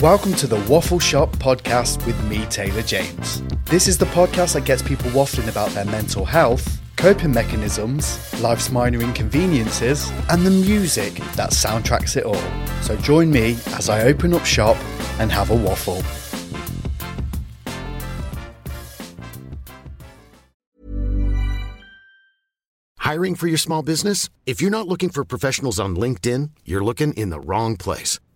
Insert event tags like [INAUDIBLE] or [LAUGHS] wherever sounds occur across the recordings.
Welcome to the Waffle Shop podcast with me, Taylor James. This is the podcast that gets people waffling about their mental health, coping mechanisms, life's minor inconveniences, and the music that soundtracks it all. So join me as I open up shop and have a waffle. Hiring for your small business? If you're not looking for professionals on LinkedIn, you're looking in the wrong place.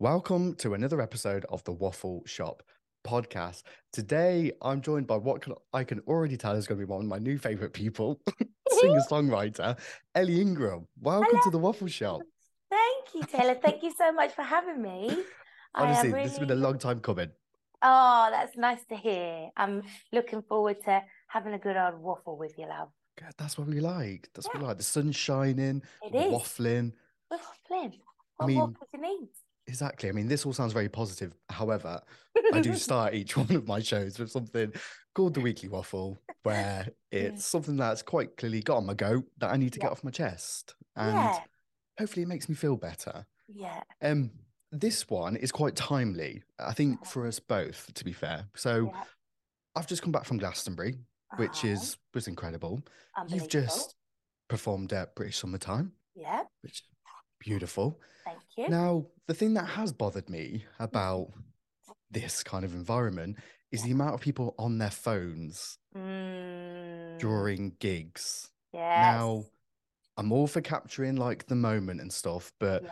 Welcome to another episode of the Waffle Shop podcast. Today, I'm joined by what can, I can already tell is going to be one of my new favorite people, [LAUGHS] singer songwriter Elli Ingram. Welcome Hello. to the Waffle Shop. Thank you, Taylor. Thank you so much for having me. [LAUGHS] I Honestly, this has been a long time coming. Oh, that's nice to hear. I'm looking forward to having a good old waffle with you, love. Good, That's what we like. That's what we like. The sun's shining, It we're is. waffling. Waffling. What mean- you need? Exactly. I mean, this all sounds very positive. However, I do [LAUGHS] start each [LAUGHS] one of my shows with something called the Weekly Waffle, where it's something that's quite clearly got on my go that I need to get off my chest. And Yeah, hopefully it makes me feel better. yeah. Um, this one is quite timely, I think, for us both, to be fair. So yeah. I've just come back from Glastonbury, which Uh-huh. is was incredible. You've just performed at British Summertime, Yeah, which beautiful. thank you. Now, the thing that has bothered me about this kind of environment is the amount of people on their phones Mm, during gigs. yes. Now, I'm all for capturing like the moment and stuff, but Yeah.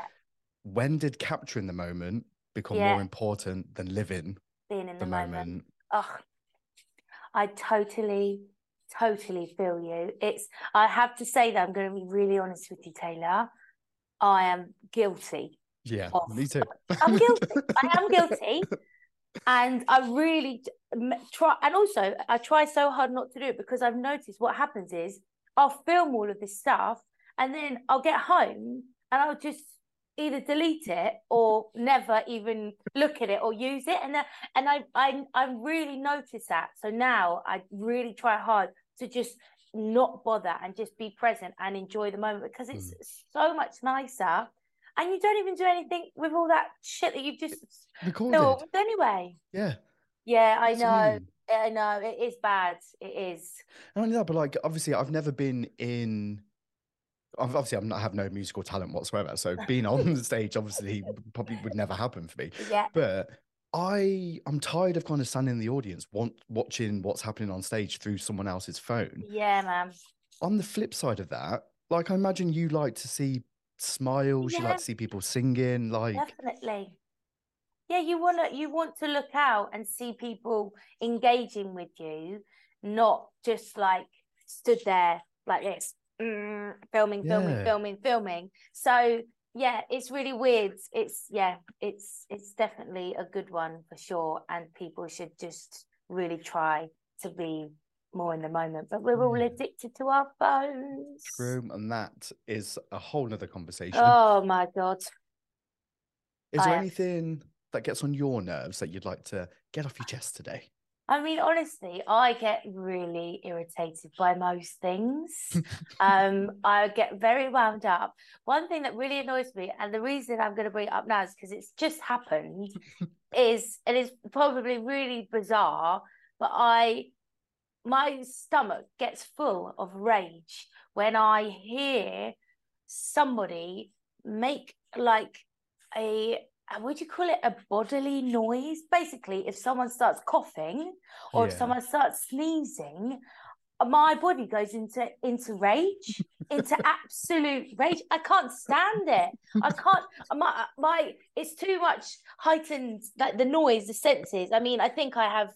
when did capturing the moment become Yeah. more important than living being in the the moment? moment. Oh, I totally, totally feel you. It's, I have to say that I'm going to be really honest with you, Taylor. I am guilty. Yeah, Of- me too. I'm guilty. I am [LAUGHS] guilty. And I really try, and also I try so hard not to do it because I've noticed what happens is I'll film all of this stuff and then I'll get home and I'll just either delete it or never even look at it or use it. And uh, and I, I, I really noticed that. So now I really try hard to just not bother and just be present and enjoy the moment because it's hmm. so much nicer. And you don't even do anything with all that shit that you've just Recorded. anyway. Yeah. Yeah, I know. I know. It is bad. It is. Not only that, but like obviously I've never been in obviously I'm not I have no musical talent whatsoever. So being on the [LAUGHS] stage obviously probably would never happen for me. Yeah. But I I'm tired of kind of standing in the audience, want watching what's happening on stage through someone else's phone. Yeah, man. On the flip side of that, like I imagine you like to see smiles, you like to see people singing, like Definitely. yeah, you wanna you want to look out and see people engaging with you, not just like stood there like this, mm, filming, filming, Yeah. filming, filming. So yeah, it's really weird. It's yeah, it's it's definitely a good one for sure, and people should just really try to be more in the moment. But we're all mm. addicted to our phones. True, and that is a whole nother conversation. Oh my god. is there I- anything that gets on your nerves that you'd like to get off your chest today? I mean, honestly, I get really irritated by most things. [LAUGHS] um, I get very wound up. One thing that really annoys me, and the reason I'm going to bring it up now is because it's just happened, [LAUGHS] is it is probably really bizarre, but I my stomach gets full of rage when I hear somebody make like a do you call it a bodily noise? Basically if someone starts coughing or if someone starts sneezing my body goes into into rage into [LAUGHS] absolute rage. I can't stand it. I can't my my it's too much heightened like the noise the senses. I mean i think i have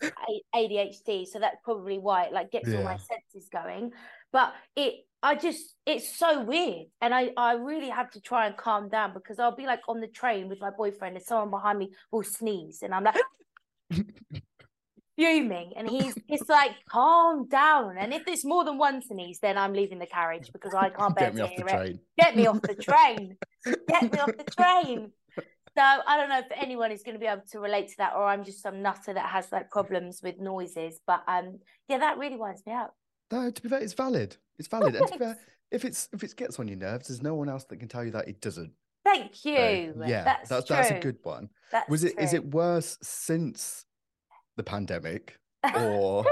adhd so that's probably why it like gets all my senses going. But it i just it's so weird. And i i really have to try and calm down because i'll be like on the train with my boyfriend and someone behind me will sneeze and i'm like fuming. And he's [LAUGHS] it's like calm down. And if there's more than one sneeze then i'm leaving the carriage because i can't bear Get me to off the it. train. get me off the [LAUGHS] train. Get me off the train. So i don't know if anyone is going to be able to relate to that or i'm just some nutter that has like problems with noises. But um yeah that really winds me up. No, to be fair, it's valid. It's valid. And to be fair, if it's if it gets on your nerves, there's no one else that can tell you that it doesn't. thank So, you yeah, that's that's true. that's a good one. that's Was it is true. it worse since the pandemic or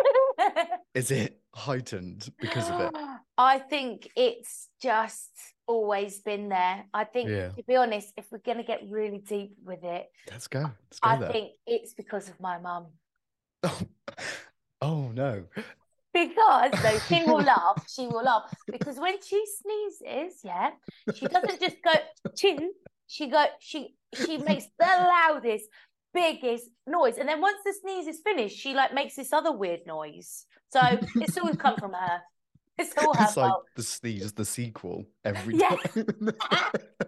[LAUGHS] is it heightened because of it? I think it's just always been there. I think, Yeah. to be honest, if we're going to get really deep with it, Let's go. Let's go I there. think it's because of my mum. [LAUGHS] oh no. Because no, she [LAUGHS] will laugh. She will laugh because when she sneezes, yeah, she doesn't just go chin. She go. She she makes the loudest, biggest noise, and then once the sneeze is finished, she like makes this other weird noise. So it's always come from her. It's all [LAUGHS] her It's like the sneeze, is the sequel every Yeah. time. [LAUGHS]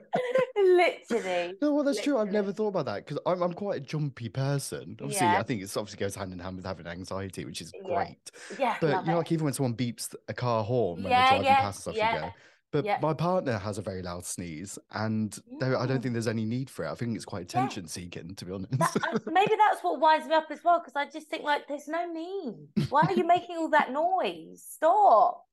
Literally. No, well, that's true. I've never thought about that because I'm I'm quite a jumpy person. Obviously, Yeah. I think it's obviously goes hand in hand with having anxiety, which is great. Yeah, But you know, it. like even when someone beeps a car horn when Yeah, they're driving yeah, past us off you go. But yeah. my partner has a very loud sneeze, and there, I don't think there's any need for it. I think it's quite attention seeking, to be honest. That, maybe that's what winds me up as well because I just think like there's no need. Why are you [LAUGHS] making all that noise? Stop.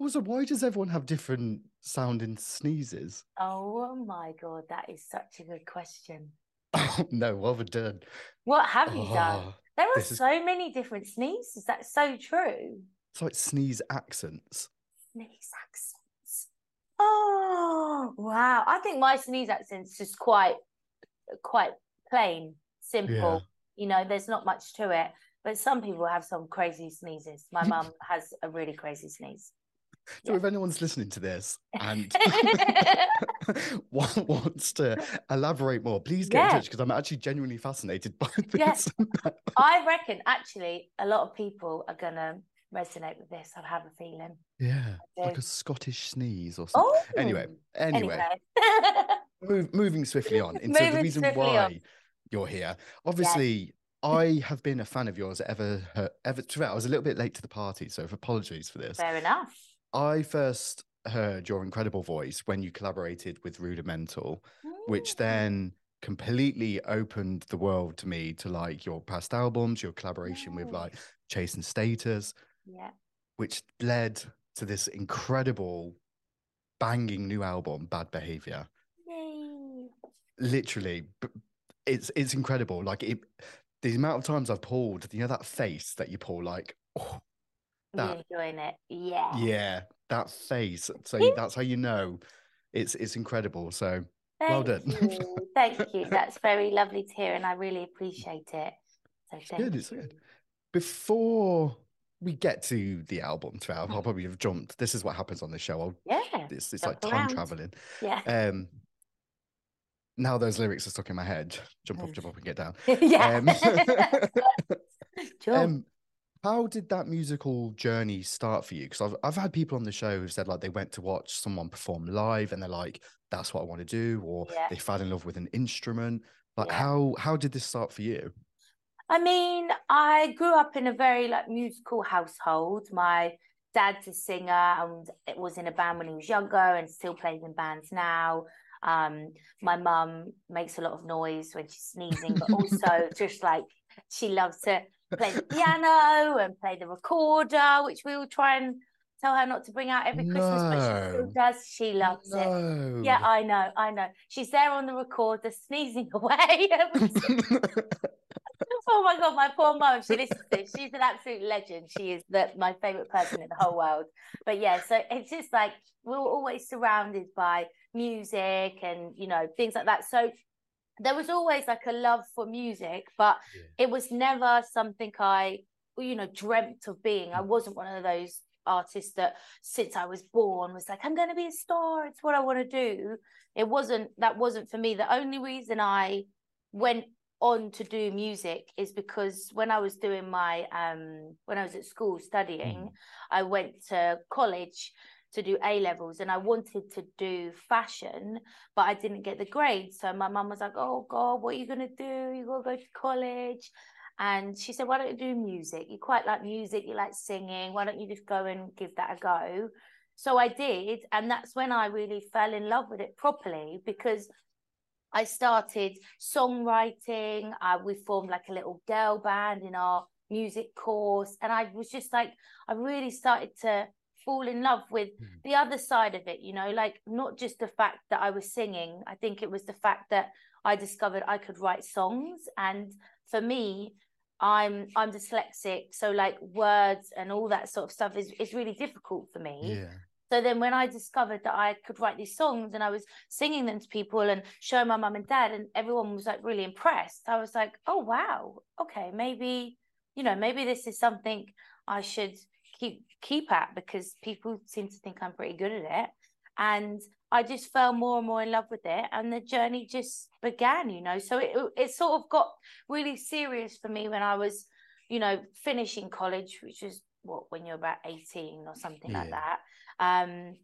Also, why does everyone have different sounding sneezes? Oh my god, that is such a good question. Oh [LAUGHS] no, well done. What have you done? Oh, There are this is- so many different sneezes. That's so true. it's like sneeze accents. Sneeze accents. Oh wow! I think my sneeze accent's just quite, quite plain, simple. Yeah. You know, there's not much to it. But some people have some crazy sneezes. My mum has a really crazy sneeze. [LAUGHS] So Yeah. if anyone's listening to this and [LAUGHS] [LAUGHS] wants to elaborate more, please get in touch because I'm actually genuinely fascinated by Yeah. this. I reckon actually a lot of people are gonna resonate with this. I have a feeling. yeah, like a Scottish sneeze or something. Oh, Anyway, anyway, anyway. move, moving swiftly on into the reason why on. you're here. Obviously, I have been a fan of yours ever. Ever, to I was a little bit late to the party, so apologies for this. Fair enough. I first heard your incredible voice when you collaborated with Rudimental, which then completely opened the world to me to like your past albums, your collaboration with like Chase and Status, Yeah. which led to this incredible banging new album, Bad Behavior. Yay. Literally, it's it's incredible. Like it, the amount of times I've pulled, you know, that face that you pull, like, oh, That- enjoying it. Yeah. yeah, that face. So that's how you know it's it's incredible. So well done. you. Thank you. [LAUGHS] That's very lovely to hear, and I really appreciate it. So thank good, it's good. before we get to the album, Trav, Mm. I'll probably have jumped. This is what happens on this show. I'll, Yeah. it's it's Jump like time around. traveling. Yeah. Um, now those lyrics are stuck in my head. Jump up, jump up, and get down. [LAUGHS] yeah. Um, [LAUGHS] sure. um, how did that musical journey start for you? Because I've I've had people on the show who've said like they went to watch someone perform live and they're like, that's what I want to do, or Yeah. they fell in love with an instrument. Like Yeah. how how did this start for you? I mean, I grew up in a very like musical household. My dad's a singer and it was in a band when he was younger and still plays in bands now. Um, my mum makes a lot of noise when she's sneezing, but also [LAUGHS] just like she loves to play the piano and play the recorder, which we all try and tell her not to bring out every Christmas, but she still does. She loves it. Yeah, I know, I know. She's there on the recorder, sneezing [LAUGHS] away. [LAUGHS] oh my god, my poor mum. She listens to this. She's an absolute legend. She is the, my favorite person in the whole world. But yeah, so it's just like we're always surrounded by music and you know things like that. So there was always like a love for music, but it was never something I, you know, dreamt of being. I wasn't one of those artists that since I was born was like, I'm going to be a star. It's what I want to do. It wasn't, that wasn't for me. The only reason I went on to do music is because when I was doing my, um, when I was at school studying, I went to college to do A levels and I wanted to do fashion, but I didn't get the grades. So my mum was like, Oh God, what are you gonna do? You gotta go to college. And she said, Why don't you do music? You quite like music, you like singing. Why don't you just go and give that a go? So I did. And that's when I really fell in love with it properly because I started songwriting. Uh, we formed like a little girl band in our music course. And I was just like, I really started to fall in love with hmm. the other side of it, you know, like not just the fact that I was singing. I think it was the fact that I discovered I could write songs. And for me, I'm I'm dyslexic. So like words and all that sort of stuff is, is really difficult for me. yeah. So then when I discovered that I could write these songs and I was singing them to people and showing my mum and dad and everyone was like really impressed, I was like, oh wow, okay, maybe, you know, maybe this is something I should keep keep at because people seem to think I'm pretty good at it. And I just fell more and more in love with it and the journey just began, you know. So it it sort of got really serious for me when I was, you know, finishing college, which is what when you're about 18 or something like that. Um,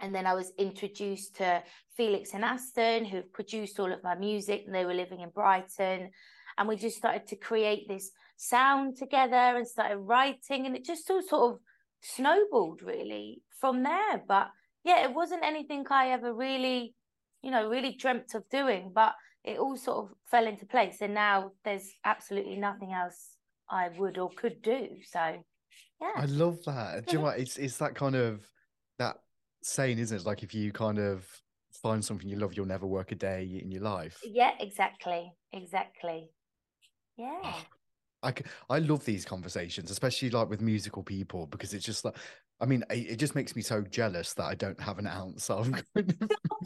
and then I was introduced to Felix and Aston, who produced all of my music, and they were living in Brighton. And we just started to create this sound together and started writing, and it just all sort of snowballed really from there. But yeah, it wasn't anything I ever really, you know, really dreamt of doing, but it all sort of fell into place. And now there's absolutely nothing else I would or could do. So yeah. I love that. Do you know what? It's it's that kind of that saying, isn't it? Like if you kind of find something you love, you'll never work a day in your life. Yeah, exactly. Exactly. Yeah. Ah, I, I love these conversations, especially like with musical people, because it's just like, I mean, it, it just makes me so jealous that I don't have an ounce of.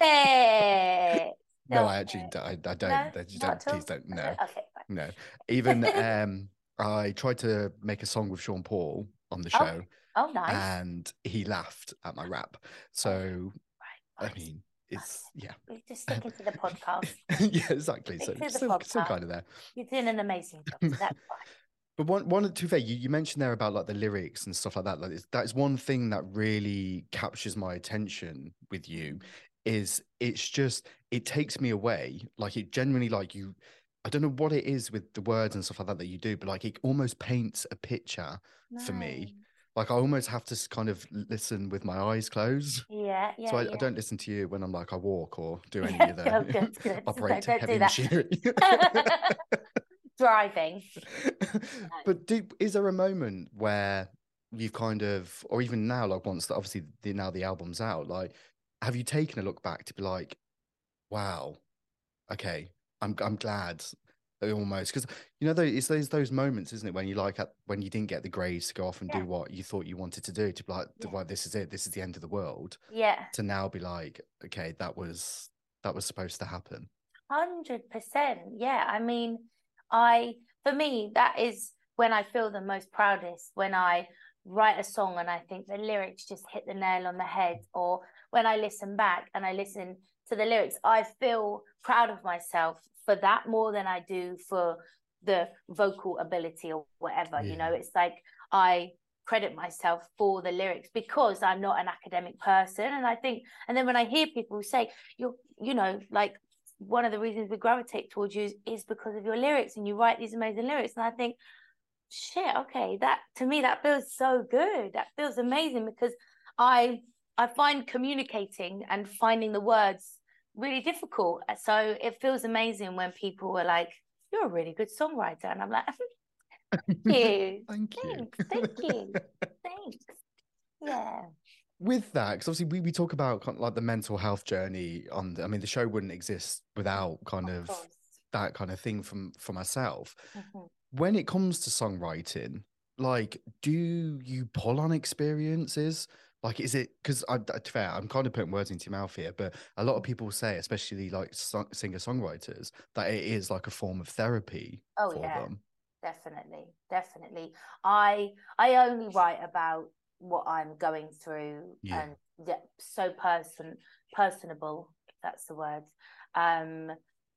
Hey. [LAUGHS] no, I actually I, I don't. No, I don't please don't. No, Okay, no. [LAUGHS] Even um, I tried to make a song with Sean Paul on the Oh, show, Oh, nice. and he laughed at my rap. So right. I mean, it's yeah, We're just um, sticking to the podcast. [LAUGHS] yeah, exactly. So Stick the still, still kind of there. You're doing an amazing job. So [LAUGHS] that's fine. But one, one, to fair, you, you mentioned there about like the lyrics and stuff like that. Like that is one thing that really captures my attention with you. Is it's just it takes me away. Like it genuinely like you. I don't know what it is with the words and stuff like that that you do, but like it almost paints a picture for me. Like I almost have to kind of listen with my eyes closed. Yeah, yeah. so I, yeah. I don't listen to you when I'm like I walk or do [LAUGHS] any of oh, good, good. [LAUGHS] operate heavy machinery. [LAUGHS] Driving. but do, is there a moment where you've kind of, or even now, like once the, obviously the, now the album's out, like have you taken a look back to be like, wow, okay, I'm I'm glad almost because you know those it's those those moments, isn't it, when you like at, when you didn't get the grades to go off and Yeah. do what you thought you wanted to do to be like, Yeah. right, this is it, this is the end of the world, Yeah. to now be like, okay, that was that was supposed to happen. Hundred percent. Yeah. I mean, I for me that is when I feel the most proudest when I write a song and I think the lyrics just hit the nail on the head, or when I listen back and I listen to the lyrics, I feel proud of myself for that more than I do for the vocal ability or whatever. Yeah. You know, it's like I credit myself for the lyrics because I'm not an academic person. And I think, and then when I hear people say, you're, you know, like one of the reasons we gravitate towards you is, is because of your lyrics and you write these amazing lyrics. And I think, shit, okay, that to me, that feels so good. That feels amazing because I, I find communicating and finding the words really difficult. So it feels amazing when people are like, you're a really good songwriter. And I'm like, [LAUGHS] thank you. [LAUGHS] thank you. Thanks. Thank you. [LAUGHS] Thanks. Yeah. With that, because obviously we, we talk about kind of like the mental health journey on the, I mean, the show wouldn't exist without kind of, of that kind of thing from from myself. Mm-hmm. When it comes to songwriting, like, do you pull on experiences? Like, is it because I fair? I'm kind of putting words into your mouth here, but a lot of people say, especially like singer songwriters, that it is like a form of therapy oh, for yeah. them. Definitely, definitely. I I only write about what I'm going through, yeah. and yeah, so person personable, that's the word. Um,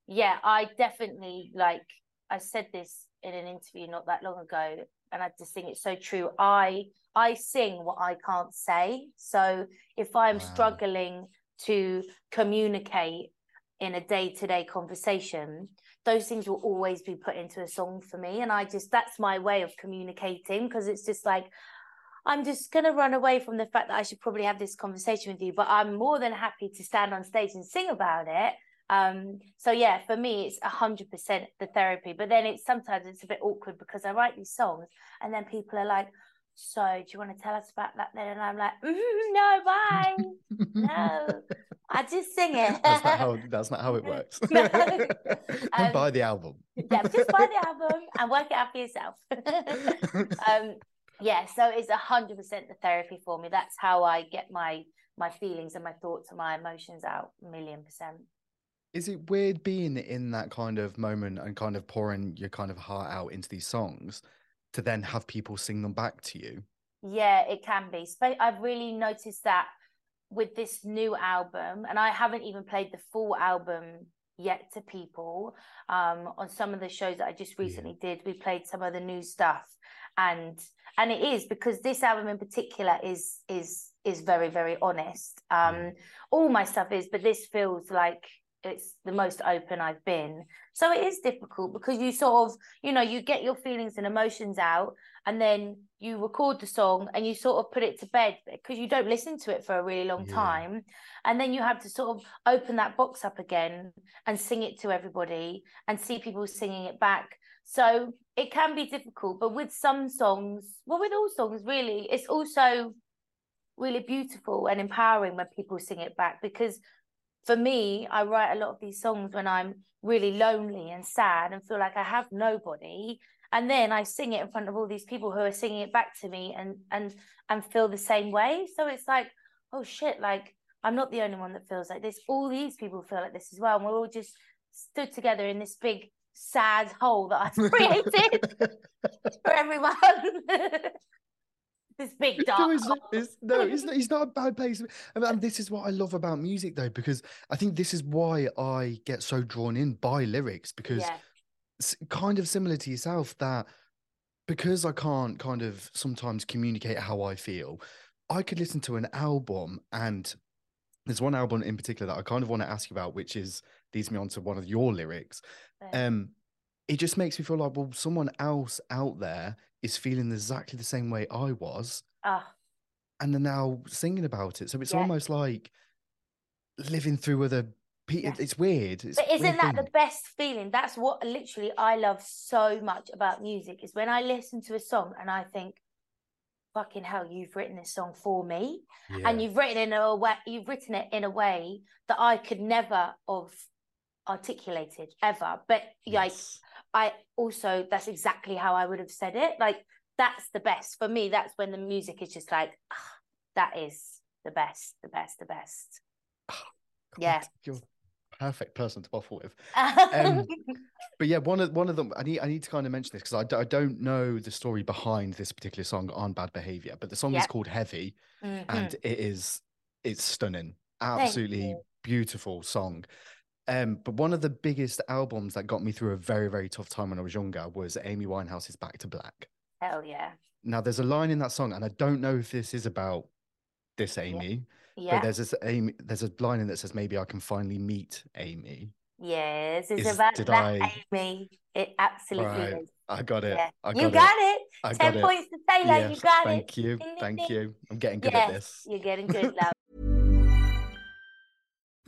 yeah, I definitely like. I said this in an interview not that long ago, and I just think it's so true. I I sing what I can't say. So if I'm wow. struggling to communicate in a day-to-day conversation, those things will always be put into a song for me. And I just that's my way of communicating because it's just like I'm just gonna run away from the fact that I should probably have this conversation with you, but I'm more than happy to stand on stage and sing about it. Um, so yeah, for me, it's a hundred percent the therapy. But then it's sometimes it's a bit awkward because I write these songs and then people are like, so do you want to tell us about that then? And I'm like, mm, no, bye. no, I just sing it. [LAUGHS] that's not how that's not how it works. [LAUGHS] no. [LAUGHS] um, buy the album. yeah, just buy the album and work it out for yourself. um, yeah, so it's a hundred percent the therapy for me. That's how I get my my feelings and my thoughts and my emotions out. A million percent. Is it weird being in that kind of moment and kind of pouring your kind of heart out into these songs to then have people sing them back to you? Yeah, it can be. I've really noticed that with this new album, and I haven't even played the full album yet to people. Um, on some of the shows that I just recently yeah. did, we played some of the new stuff, and and it is because this album in particular is is is very very honest. Um, yeah. All my stuff is, but this feels like it's the most open I've been. So it is difficult because you sort of, you know, you get your feelings and emotions out and then you record the song and you sort of put it to bed because you don't listen to it for a really long yeah. time. And then you have to sort of open that box up again and sing it to everybody and see people singing it back. So it can be difficult, but with some songs, well, with all songs, really, it's also really beautiful and empowering when people sing it back because for me, I write a lot of these songs when I'm really lonely and sad and feel like I have nobody. And then I sing it in front of all these people who are singing it back to me and and and feel the same way. So it's like, oh shit, like I'm not the only one that feels like this. All these people feel like this as well. And we're all just stood together in this big sad hole that I've [LAUGHS] created [LAUGHS] for everyone. [LAUGHS] this big dark. No, it's not, it's, no, it's not, it's not a bad place. And this is what I love about music, though, because I think this is why I get so drawn in by lyrics, because yeah. it's kind of similar to yourself that because I can't kind of sometimes communicate how I feel, I could listen to an album and there's one album in particular that I kind of want to ask you about, which is leads me on to one of your lyrics. Um, it just makes me feel like, well, someone else out there is feeling exactly the same way I was. Ah. And they're now singing about it. So it's yeah. almost like living through other people. Yeah. It's weird. It's but isn't weird that thing. the best feeling? That's what literally I love so much about music is when I listen to a song and I think, fucking hell, you've written this song for me. Yeah. And you've written in a way you've written it in a way that I could never have articulated ever. But yes. like I also that's exactly how I would have said it. Like that's the best for me. That's when the music is just like ah, that is the best, the best, the best. [SIGHS] Oh, yeah, you're perfect person to waffle with. Um, [LAUGHS] but yeah, one of one of them. I need I need to kind of mention this because I, I don't know the story behind this particular song on bad behavior, but the song yep. is called Heavy, mm-hmm. and it is it's stunning. absolutely beautiful song. Um, but one of the biggest albums that got me through a very, very tough time when I was younger was Amy Winehouse's Back to Black. Hell yeah. Now, there's a line in that song, and I don't know if this is about this Amy, Yeah. but there's this Amy. There's a line in that says, "Maybe I can finally meet Amy." yes, it's Is- about did that I- Amy. It absolutely Right, is. I got it. Yeah. I got you got it. I Ten got it. points to Taylor. you Yes, got thank it. you, Ding, ding, thank you. I'm getting good yes, at this. You're getting good, love.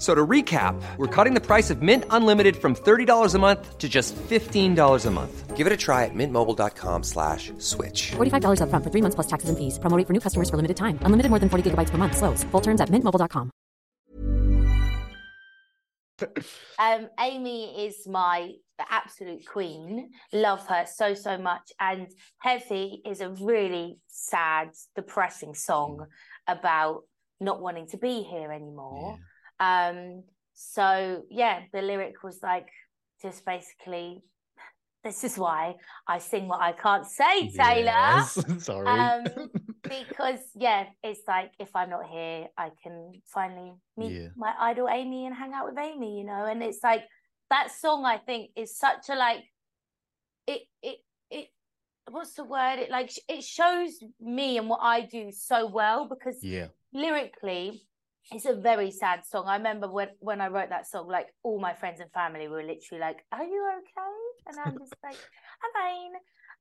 F- So to recap, we're cutting the price of Mint Unlimited from $30 a month to just $15 a month. Give it a try at mintmobile.com slash switch. $45 upfront for three months plus taxes and fees. Promo rate for new customers for limited time. Unlimited more than 40 gigabytes per month. Slows. Full terms at mintmobile.com. [COUGHS] Um, Amy is my absolute queen. Love her so so much. And Heavy is a really sad, depressing song about not wanting to be here anymore. Um, so yeah, the lyric was like just basically, this is why I sing what I can't say, Taylor. Yes, [LAUGHS] Sorry. Um, [LAUGHS] because yeah, it's like if I'm not here, I can finally meet Yeah. my idol Amy and hang out with Amy, you know. And it's like that song. I think is such a like it it it. What's the word? It like it shows me and what I do so well because yeah. lyrically it's a very sad song. I remember when when i wrote that song like all my friends and family were literally like are you okay? And i'm just like i'm fine.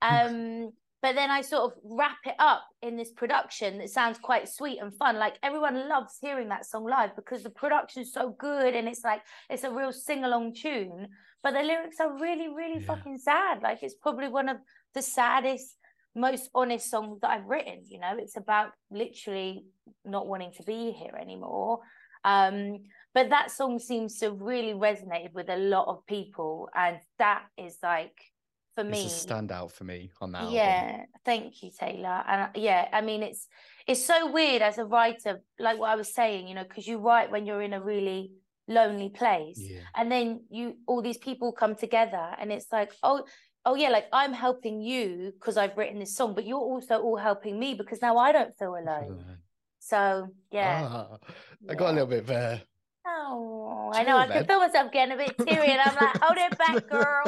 Um but then i sort of wrap it up in this production that sounds quite sweet and fun. Like everyone loves hearing that song live because the production's so good and it's like it's a real sing-along tune. But the lyrics are really really Yeah. fucking sad. Like it's probably one of the saddest most honest songs that I've written. You know, it's about literally not wanting to be here anymore. Um, but that song seems to really resonated with a lot of people, and that is like for me. It's a standout for me on that album. Yeah, thank you, Taylor. And uh, yeah, I mean, it's it's so weird as a writer, like what I was saying, you know, because you write when you're in a really lonely place, Yeah. and then you all these people come together, and it's like, oh, oh yeah, like I'm helping you because I've written this song, but you're also all helping me because now I don't feel [LAUGHS] alone. So yeah. Ah, I got a little bit there. Oh, Do I know. I can feel myself getting a bit teary, and I'm like, hold it back, [LAUGHS] girl.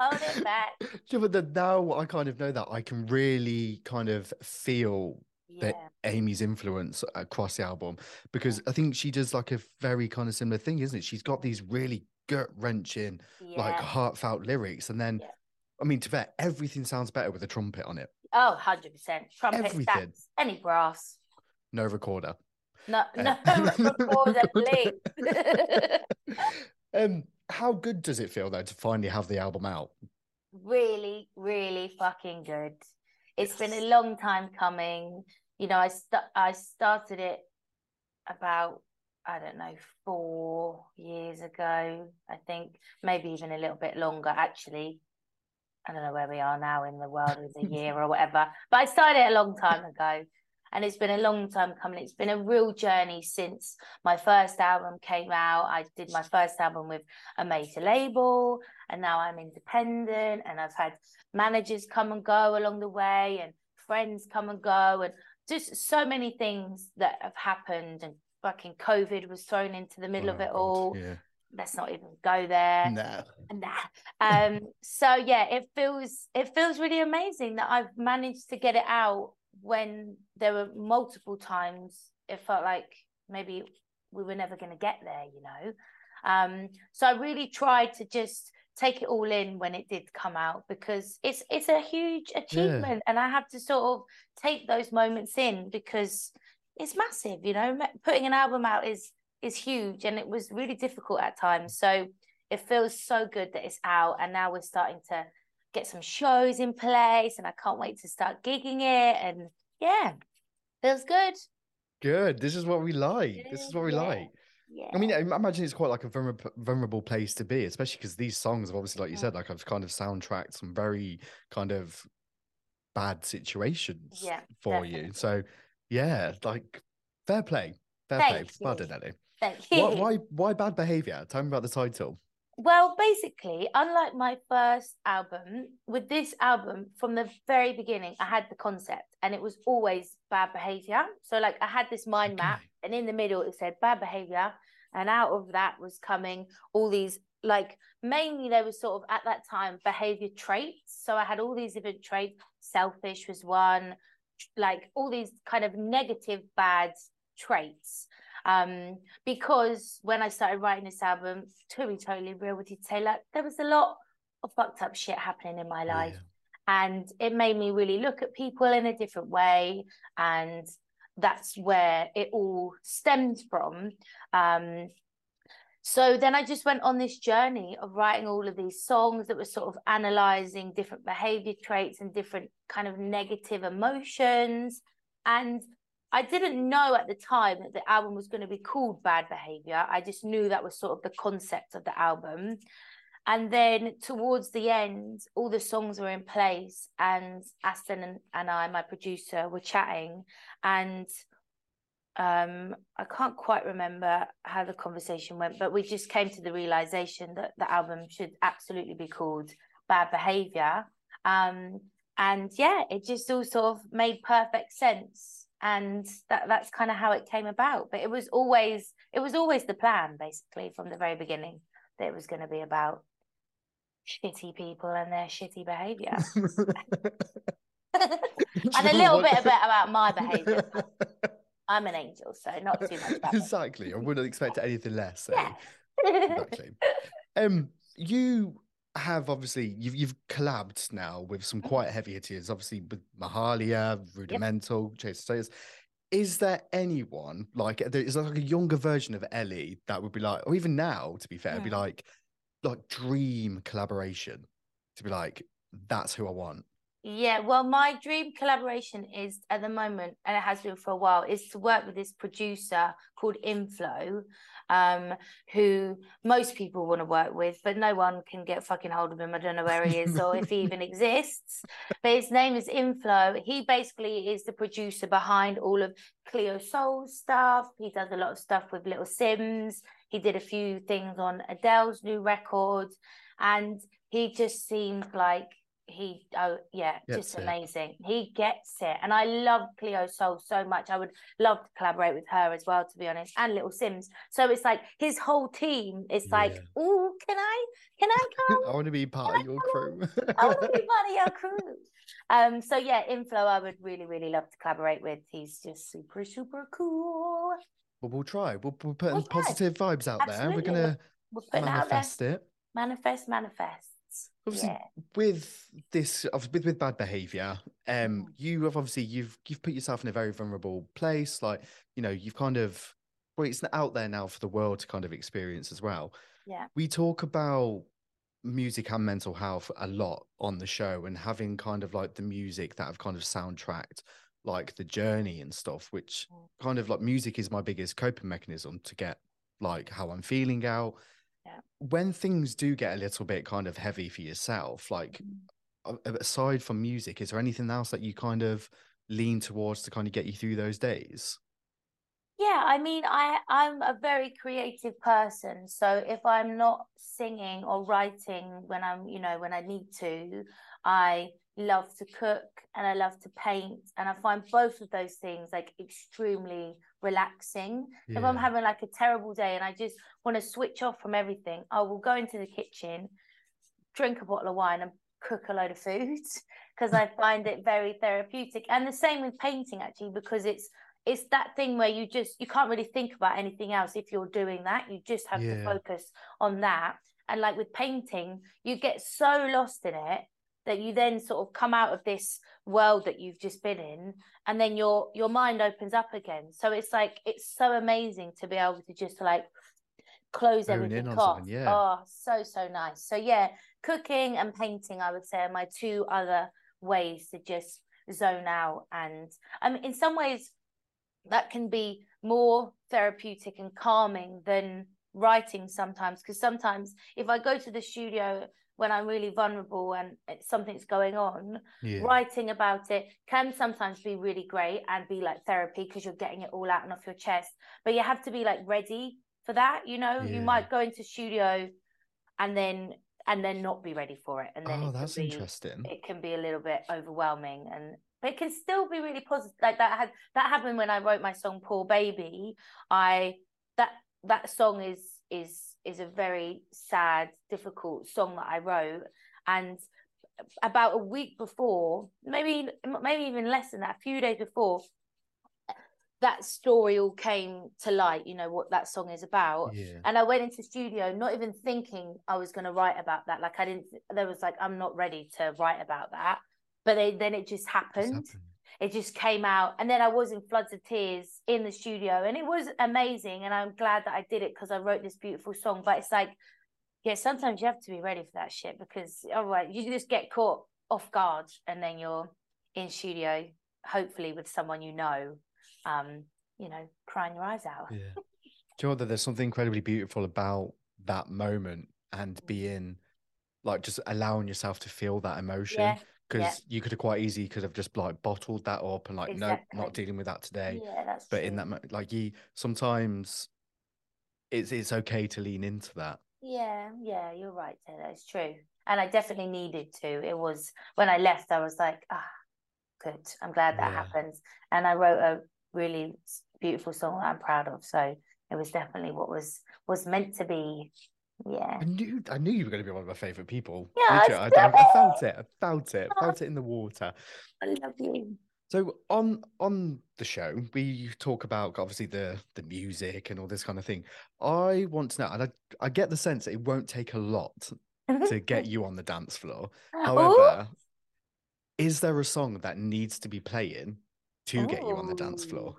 Hold it back. Yeah, but then now I kind of know that I can really kind of feel Yeah. that Amy's influence across the album because I think she does like a very kind of similar thing, isn't it? She's got these really gut wrenching, like heartfelt lyrics, and then Yeah. I mean, to bet everything sounds better with a trumpet on it. Oh, 100%. Trumpet, Everything. any brass. No recorder. No, Uh, no [LAUGHS] recorder, please. [LAUGHS] um, how good does it feel though to finally have the album out? really, really fucking good. It's been a long time coming. You know, I st- I started it about I don't know four years ago. I think maybe even a little bit longer. Actually, I don't know where we are now in the world with a [LAUGHS] year or whatever. But I started it a long time ago, and it's been a long time coming. It's been a real journey since my first album came out. I did my first album with a major label, and now I'm independent, and I've had managers come and go along the way, and friends come and go, and just so many things that have happened. And fucking COVID was thrown into the middle of Oh, it God, all. Yeah. Let's not even go there Nah. nah. Um, [LAUGHS] so yeah, it feels it feels really amazing that I've managed to get it out when there were multiple times it felt like maybe we were never going to get there, you know. Um, so I really tried to just take it all in when it did come out because it's it's a huge achievement and I have to sort of take those moments in because it's massive. You know, putting an album out is is huge, and it was really difficult at times. So it feels so good that it's out, and now we're starting to get some shows in place, and I can't wait to start gigging it. And yeah, feels good. Good. This is what we like. This is what we Yeah. like. Yeah. I mean, I imagine it's quite like a vulnerable, vulnerable place to be, especially because these songs have obviously, like you Mm. said, like I've kind of soundtracked some very kind of bad situations Yeah, for you. So, yeah, like fair play, fair Thank play. you. Elli. Thank you. Why, why, why bad behavior? Tell me about the title. Well, basically, unlike my first album, with this album, from the very beginning, I had the concept and it was always bad behavior. So, like, I had this mind map, and in the middle, it said bad behavior. And out of that was coming all these, like, mainly they were sort of at that time behavior traits. So, I had all these different traits. Selfish was one, like, all these kind of negative, bad traits um because when i started writing this album to be totally real with you taylor there was a lot of fucked up shit happening in my life. and it made me really look at people in a different way. And that's where it all stems from. Um so then i just went on this journey of writing all of these songs that were sort of analyzing different behavior traits and different kind of negative emotions. And I didn't know at the time that the album was going to be called Bad Behavior. I just knew that was sort of the concept of the album. And then towards the end, all the songs were in place, and Aston and, and I, my producer, were chatting. And um, I can't quite remember how the conversation went, but we just came to the realization that the album should absolutely be called Bad Behavior. Um, and yeah, it just all sort of made perfect sense and that that's kind of how it came about but it was always it was always the plan basically from the very beginning that it was going to be about shitty people and their shitty behavior [LAUGHS] [LAUGHS] and a little bit about, about my behavior [LAUGHS] i'm an angel so not too much exactly. I wouldn't expect anything less. eh? yeah exactly. Um, you have obviously you've you've collabed now with some Mm-hmm. quite heavy hitters, obviously with Mahalia, Rudimental, Chase Status. Is there anyone like is there like a younger version of Elli that would be like, or even now, to be fair, be Hmm. like like dream collaboration to be like, that's who I want. Yeah, well, my dream collaboration is at the moment, and it has been for a while, is to work with this producer called Inflo, um, who most people want to work with, but no one can get fucking hold of him. I don't know where he is or if he even [LAUGHS] exists. But his name is Inflo. He basically is the producer behind all of Cleo Sol stuff. He does a lot of stuff with Little Simz. He did a few things on Adele's new record, and he just seemed like he oh yeah Gets just it. amazing he gets it and i love Cleo Sol so much i would love to collaborate with her as well to be honest and Little Simz so it's like his whole team is like Yeah. oh can i can i [LAUGHS] come I want to be part of your crew. i want to be part of your crew um so yeah Inflo i would really really love to collaborate with he's just super super cool well, we'll try. We'll, we'll put We'll positive vibes out there. We're gonna we're putting it out there manifest it. manifest manifests Obviously, yeah with this with with bad behavior um Mm. you have obviously you've you've put yourself in a very vulnerable place like you know you've kind of well it's out there now for the world to kind of experience as well Yeah. we talk about music and mental health a lot on the show and having kind of like the music that have kind of soundtracked like the journey and stuff which Mm. kind of like music is my biggest coping mechanism to get like how i'm feeling out Yeah. when things do get a little bit kind of heavy for yourself like Mm. aside from music is there anything else that you kind of lean towards to kind of get you through those days Yeah, I mean, I I'm a very creative person. So if I'm not singing or writing when I'm, you know, when I need to, I love to cook and I love to paint, and I find both of those things like extremely relaxing. If I'm having like a terrible day and I just want to switch off from everything, I will go into the kitchen, drink a bottle of wine, and cook a load of food [LAUGHS] because I find it very therapeutic. And the same with painting actually, because it's it's that thing where you just you can't really think about anything else if you're doing that. You just have to focus on that. And like with painting, you get so lost in it that you then sort of come out of this world that you've just been in and then your your mind opens up again. So it's like it's so amazing to be able to just like close Zone everything off. yeah. oh so so nice. So yeah cooking and painting i would say are my two other ways to just zone out. And i mean in some ways that can be more therapeutic and calming than writing sometimes because sometimes if i go to the studio when i'm really vulnerable and something's going on Yeah. writing about it can sometimes be really great and be like therapy because you're getting it all out and off your chest but you have to be like ready for that you know you might go into studio and then and then not be ready for it and then Oh, that's be- interesting. it can be a little bit overwhelming and but it can still be really positive like that had that happened when i wrote my song poor baby i that that song is is is a very sad difficult song that i wrote and about a week before maybe maybe even less than that a few days before that story all came to light you know what that song is about Yeah. and I went into studio not even thinking I was going to write about that. Like I didn't. There was like I'm not ready to write about that. But they, then it just Just happened. It just came out, and then I was in floods of tears in the studio, and it was amazing. And I'm glad that I did it because I wrote this beautiful song. But it's like, yeah, sometimes you have to be ready for that shit because otherwise you just get caught off guard, and then you're in studio, hopefully with someone you know, um, you know, crying your eyes out. Yeah. Do you know that there's something incredibly beautiful about that moment and being like just allowing yourself to feel that emotion Yeah, because yeah. you could have quite easily could have just like bottled that up and like no not dealing with that today Yeah, that's but true. in that like you sometimes it's it's okay to lean into that Yeah, yeah, you're right, Taylor. It's true. And I definitely needed to. It was when I left, I was like, ah, good. I'm glad that Yeah. happened. And I wrote a really beautiful song that I'm proud of. So it was definitely what was was meant to be. Yeah. I knew I knew you were going to be one of my favorite people Yeah, I, I, I felt it I felt it Oh. felt it in the water [LAUGHS] I love you. So on on the show, we talk about obviously the the music and all this kind of thing. I want to know, and I I get the sense that it won't take a lot to [LAUGHS] get you on the dance floor. Ooh. However, is there a song that needs to be playing to get you on the dance floor?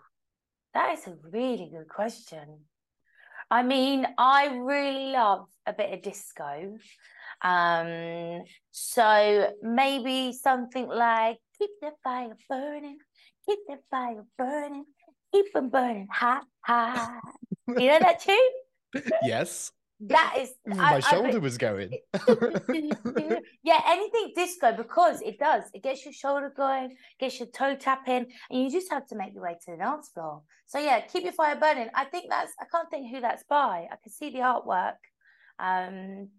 That is a really good question. I mean, I really love a bit of disco. Um, so maybe something like keep the fire burning, keep the fire burning, keep them burning hot, hot. You know that tune? [LAUGHS] yes, That is [LAUGHS] my I shoulder re- was going. [LAUGHS] yeah, anything disco because it does. It gets your shoulder going, gets your toe tapping, and you just have to make your way to the dance floor. So yeah, keep your fire burning. I think that's I can't think who that's by. I can see the artwork, um,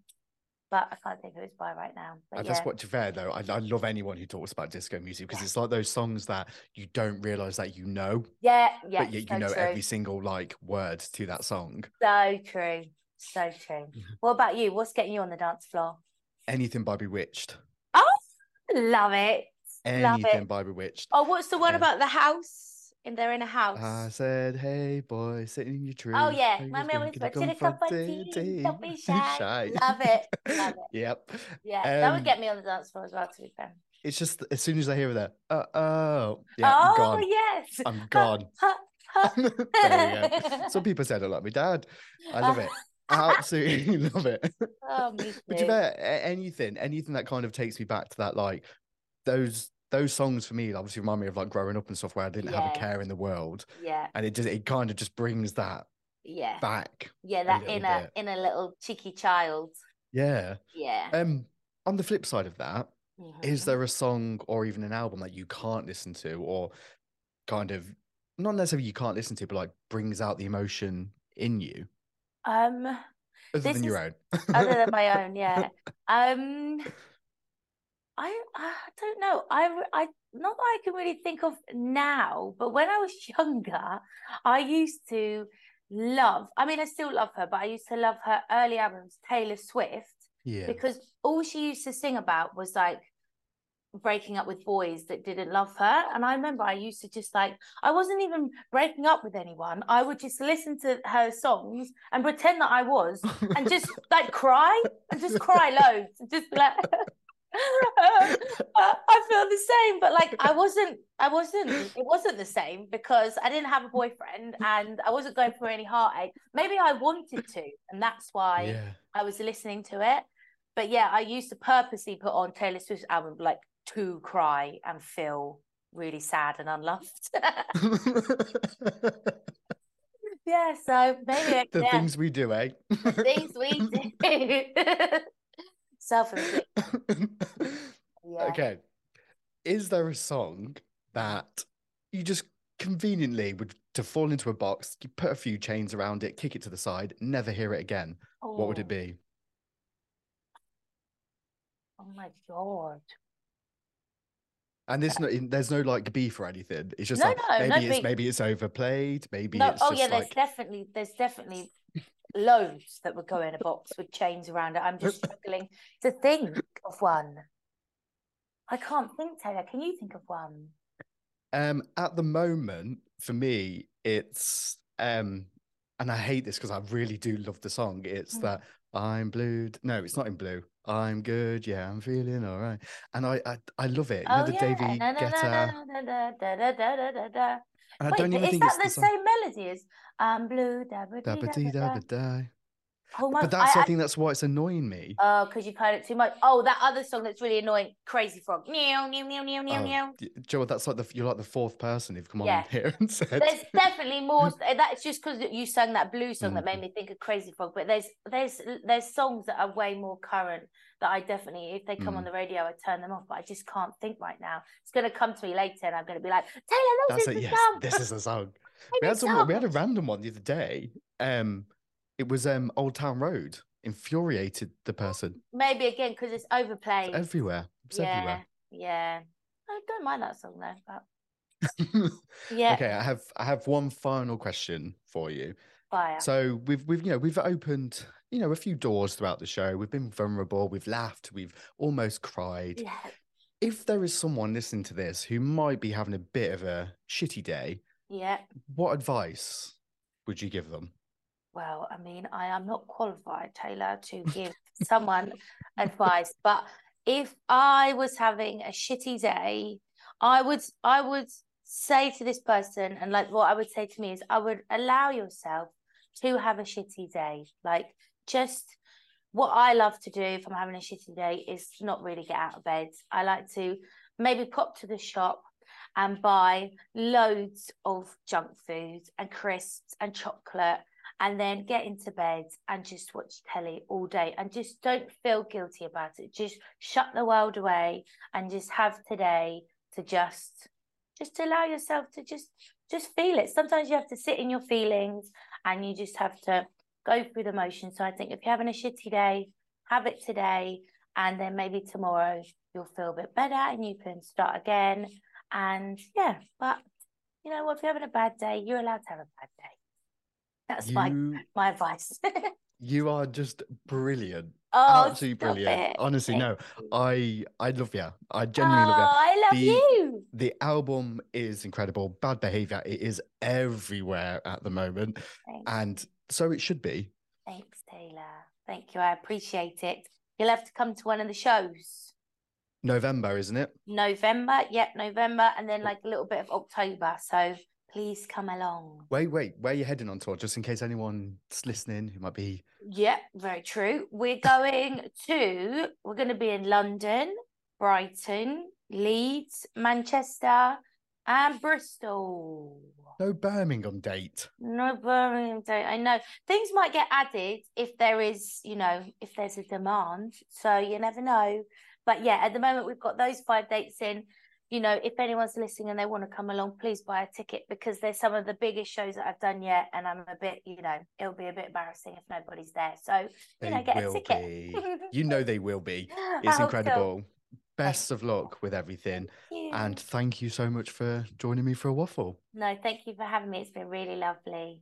but I can't think who it's by right now. But And yeah, That's what to fair though. I, I love anyone who talks about disco music because it's like those songs that you don't realize that you know, yeah, yeah. but yet so you know true. every single like word to that song. So true, so true. Mm-hmm. What about you? What's getting you on the dance floor? Anything by B*Witched. Oh, love it, love Anything it. by B*Witched. Oh, what's the one Yeah. about the house? And they're in a house. I said, "Hey boy, sit in your tree." Oh yeah, my man was of to cup of confronting tea. Don't be tea? [LAUGHS] shy. Love it, love [LAUGHS] it. Yep. Yeah, that would Um, get me on the dance floor as well. To be fair. It's just as soon as I hear that, uh, oh, yeah, oh I'm gone. yes. I'm gone. Ha, [LAUGHS] ha, there we go. Some people said I like my dad. I love it. I absolutely [LAUGHS] love it. oh, me [LAUGHS] But you bet anything, anything that kind of takes me back to that, like those those songs for me, obviously remind me of like growing up and stuff where I didn't have a care in the world, Yeah, and it just it kind of just brings that yeah, back. yeah. That inner bit. inner little cheeky child. Yeah. Yeah. Um. On the flip side of that, is Mhm. there a song or even an album that you can't listen to, or kind of not necessarily you can't listen to, but like brings out the emotion in you, Um, other than your is- own? other than my own, [LAUGHS] yeah. Um, I I don't know. I I not that I can really think of now, but when I was [LAUGHS] younger, I used to love. I mean, I still love her, but I used to love her early albums, Taylor Swift, yeah. because all she used to sing about was like breaking up with boys that didn't love her. And I remember I used to just like, I wasn't even breaking up with anyone. I would just listen to her songs and pretend that I was and [LAUGHS] just like cry and just cry loads and just like, [LAUGHS] I feel the same, but like I wasn't, I wasn't, it wasn't the same because I didn't have a boyfriend and I wasn't going through any heartache. Maybe I wanted to, and that's why Yeah. I was listening to it. But yeah, I used to purposely put on Taylor Swift's album like to cry and feel really sad and unloved. [LAUGHS] yeah, so maybe [LAUGHS] the yeah, things we do, eh? the things we [LAUGHS] do. Self-inflicted. Yeah. Okay. Is there a song that you just conveniently would to fall into a box, you put a few chains around it, kick it to the side, never hear it again? What would Oh. it be? Oh my god. And there's no there's no like beef or anything. It's just No, like no, no maybe it's beef. maybe it's overplayed, maybe No, it's oh yeah, there's definitely there's definitely loads that would go in a box with chains around it. I'm just struggling to think of one. I can't think, Taylor. Can you think of one? Um, at the moment, for me, it's um, and I hate this because I really do love the song. It's Mm. that I'm blue. No, it's not in blue. I'm good. Yeah, I'm feeling all right. And I I, I love it. You know oh the yeah. David Guetta. I don't even is think that it's the the song. same melody as I'm blue? Da, ba, dee, da, ba, Da-ba-dee, da. da-ba-da. Oh my But that's I, I, think that's why it's annoying me. Oh, because you've heard it too much. Oh, that other song that's really annoying, Crazy Frog. Meow, meow, meow, meow, meow, Oh, meow. Joe, that's like the you're like the fourth person who've come on here and said There's [LAUGHS] definitely more. That's just because you sang that blues song that Mm. made me think of Crazy Frog. But there's there's there's songs that are way more current that I definitely, if they come on Mm. the radio, I turn them off. But I just can't think right now. It's gonna come to me later, and I'm gonna be like, Taylor, this That's is it. the Yes, song. this is a song. [LAUGHS] We had some. We had a random one the other day. Um, it was um Old Town Road. Infuriated the person. Maybe again because it's overplayed. It's everywhere. It's yeah, yeah. I don't mind that song though. But [LAUGHS] yeah, Okay, I have I have one final question for you. fire. So we've we've you know we've opened you know a few doors throughout the show. We've been vulnerable. We've laughed. We've almost cried. yeah. If there is someone listening to this who might be having a bit of a shitty day, Yeah. what advice would you give them? Well, I mean, I am not qualified, Taylor, to give someone [LAUGHS] advice, but if I was having a shitty day, I would I would say to this person, and like what I would say to me is I would allow yourself to have a shitty day. Like just what I love to do if I'm having a shitty day is not really get out of bed. I like to maybe pop to the shop and buy loads of junk food and crisps and chocolate and then get into bed and just watch telly all day and just don't feel guilty about it. Just shut the world away and just have today to just just allow yourself to just just feel it. Sometimes you have to sit in your feelings and you just have to go through the motions. So i think if you're having a shitty day have it today and then maybe tomorrow you'll feel a bit better and you can start again. And yeah but you know what? If you're having a bad day you're allowed to have a bad day that's my You my advice. [LAUGHS] you are just brilliant. oh, Absolutely brilliant. it. Honestly, no. [LAUGHS] I I love you. I Oh, genuinely love you. Oh, I love The- you. The album is incredible. Bad behavior. It is everywhere at the moment. Thanks. And so it should be. Thanks, Taylor. Thank you. I appreciate it. You'll have to come to one of the shows. November, isn't it? November, yep, November, and then like a little bit of October. So please come along. Wait, wait, where are you heading on tour? Just in case anyone's listening who might be Yeah, very true. We're going to, we're going to be in London, Brighton, Leeds, Manchester, and Bristol. no Birmingham date. No Birmingham Day. I know things might get added if there is, you know, if there's a demand. So you never know. But yeah, at the moment we've got those five dates in. You know, if anyone's listening and they want to come along, please buy a ticket because they're some of the biggest shows that I've done yet, and I'm a bit, you know, it'll be a bit embarrassing if nobody's there. So They you know, get a ticket. [LAUGHS] You know they will be. [LAUGHS] It's so. incredible. Best of luck with everything. Thank. And thank you so much for joining me for a waffle. no, thank you for having me. It's been really lovely.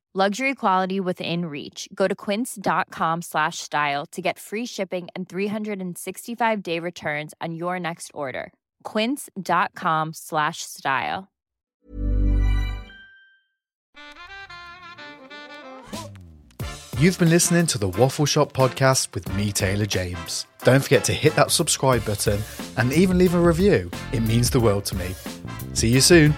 Luxury quality within reach. Go to quince.com slash style to get free shipping and 365 day returns on your next order. Quince.com slash style. You've been listening to the Waffle Shop podcast with me, Taylor James. Don't forget to hit that subscribe button and even leave a review. It means the world to me. See you soon.